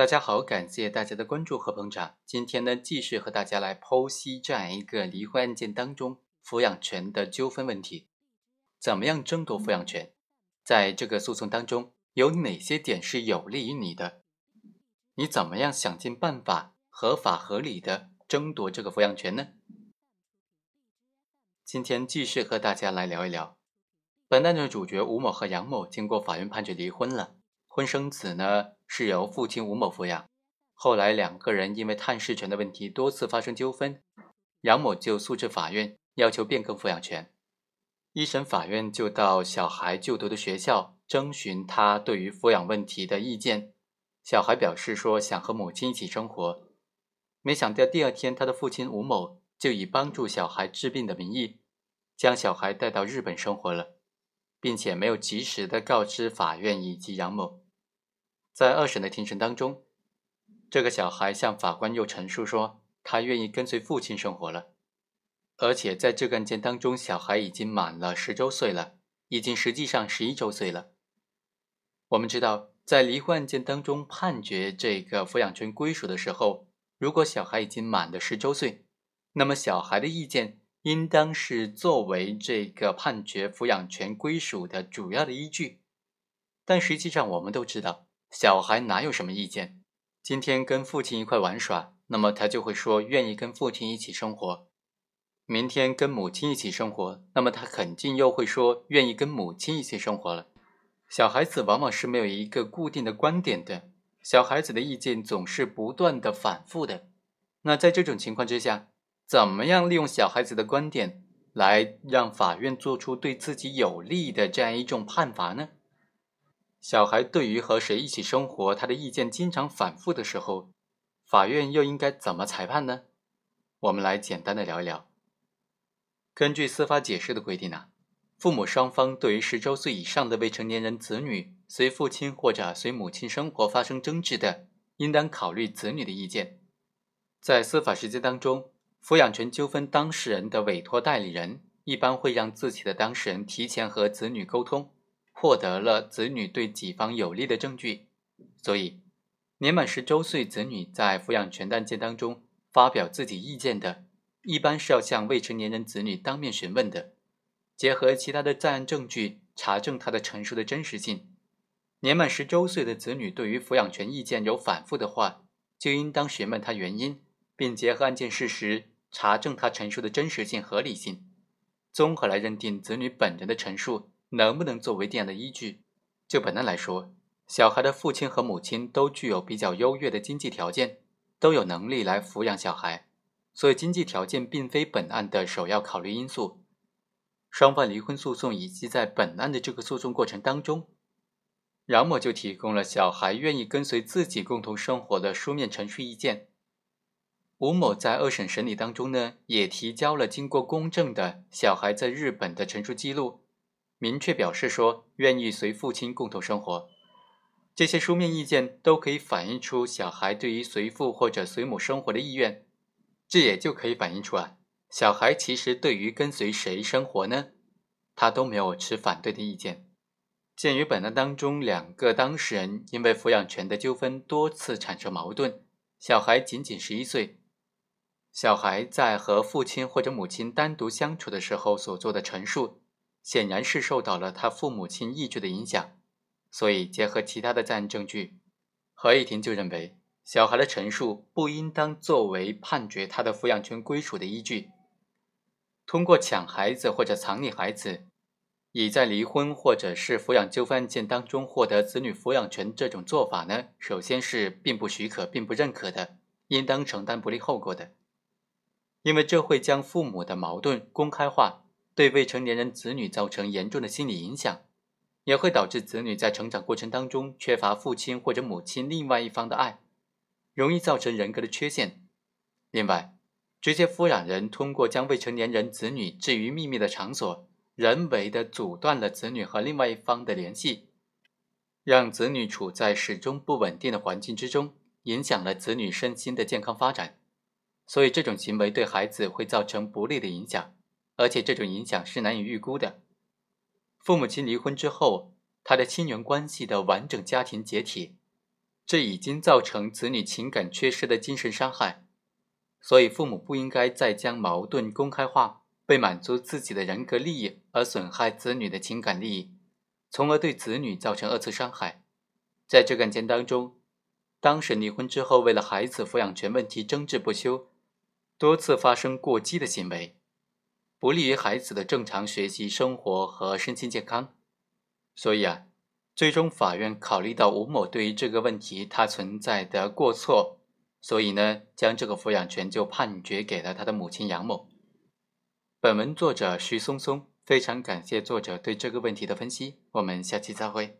大家好，感谢大家的关注和捧场。今天呢，继续和大家来剖析这样一个离婚案件当中抚养权的纠纷问题。怎么样争夺抚养权？在这个诉讼当中，有哪些点是有利于你的？你怎么样想尽办法合法合理的争夺这个抚养权呢？今天继续和大家来聊一聊。本案的主角吴某和杨某经过法院判决离婚了，婚生子呢。是由父亲吴某抚养，后来两个人因为探视权的问题多次发生纠纷，杨某就诉至法院要求变更抚养权。一审法院就到小孩就读的学校征询他对于抚养问题的意见，小孩表示说想和母亲一起生活，没想到第二天他的父亲吴某就以帮助小孩治病的名义，将小孩带到日本生活了，并且没有及时的告知法院以及杨某。在二审的庭审当中，这个小孩向法官又陈述说，他愿意跟随父亲生活了，而且在这个案件当中，小孩已经满了十周岁了，已经实际上十一周岁了。我们知道，在离婚案件当中判决这个抚养权归属的时候，如果小孩已经满了十周岁，那么小孩的意见应当是作为这个判决抚养权归属的主要的依据。但实际上，我们都知道。小孩哪有什么意见？今天跟父亲一块玩耍，那么他就会说愿意跟父亲一起生活；明天跟母亲一起生活，那么他肯定又会说愿意跟母亲一起生活了。小孩子往往是没有一个固定的观点的，小孩子的意见总是不断的反复的。那在这种情况之下，怎么样利用小孩子的观点来让法院做出对自己有利的这样一种判罚呢？小孩对于和谁一起生活，他的意见经常反复的时候，法院又应该怎么裁判呢？我们来简单的聊一聊。根据司法解释的规定呢，父母双方对于十周岁以上的未成年人子女随父亲或者随母亲生活发生争执的，应当考虑子女的意见。在司法实践当中，抚养权纠纷当事人的委托代理人一般会让自己的当事人提前和子女沟通。获得了子女对己方有利的证据，所以年满十周岁子女在抚养权案件当中发表自己意见的，一般是要向未成年人子女当面询问的，结合其他的在案证据查证他的陈述的真实性。年满十周岁的子女对于抚养权意见有反复的话，就应当询问他原因，并结合案件事实查证他陈述的真实性、合理性，综合来认定子女本人的陈述。能不能作为定案的依据？就本案来说，小孩的父亲和母亲都具有比较优越的经济条件，都有能力来抚养小孩，所以经济条件并非本案的首要考虑因素。双方离婚诉讼以及在本案的这个诉讼过程当中，杨某就提供了小孩愿意跟随自己共同生活的书面陈述意见。吴某在二审审理当中呢，也提交了经过公证的小孩在日本的陈述记录。明确表示说愿意随父亲共同生活，这些书面意见都可以反映出小孩对于随父或者随母生活的意愿，这也就可以反映出啊，小孩其实对于跟随谁生活呢，他都没有持反对的意见。鉴于本案当中两个当事人因为抚养权的纠纷多次产生矛盾，小孩仅仅十一岁，小孩在和父亲或者母亲单独相处的时候所做的陈述。显然是受到了他父母亲意志的影响，所以结合其他的在案证据，合议庭就认为小孩的陈述不应当作为判决他的抚养权归属的依据。通过抢孩子或者藏匿孩子，以在离婚或者是抚养纠纷案件当中获得子女抚养权这种做法呢，首先是并不许可、并不认可的，应当承担不利后果的，因为这会将父母的矛盾公开化。对未成年人子女造成严重的心理影响，也会导致子女在成长过程当中缺乏父亲或者母亲另外一方的爱，容易造成人格的缺陷。另外，直接抚养人通过将未成年人子女置于秘密的场所，人为的阻断了子女和另外一方的联系，让子女处在始终不稳定的环境之中，影响了子女身心的健康发展。所以，这种行为对孩子会造成不利的影响。而且这种影响是难以预估的。父母亲离婚之后，他的亲缘关系的完整家庭解体，这已经造成子女情感缺失的精神伤害，所以父母不应该再将矛盾公开化，为满足自己的人格利益而损害子女的情感利益，从而对子女造成二次伤害。在这个案件当中，当事人离婚之后，为了孩子抚养权问题争执不休，多次发生过激的行为，不利于孩子的正常学习、生活和身心健康。所以啊。最终，法院考虑到吴某对于这个问题他存在的过错，所以呢，将这个抚养权就判决给了他的母亲杨某。本文作者徐松松，非常感谢作者对这个问题的分析。我们下期再会。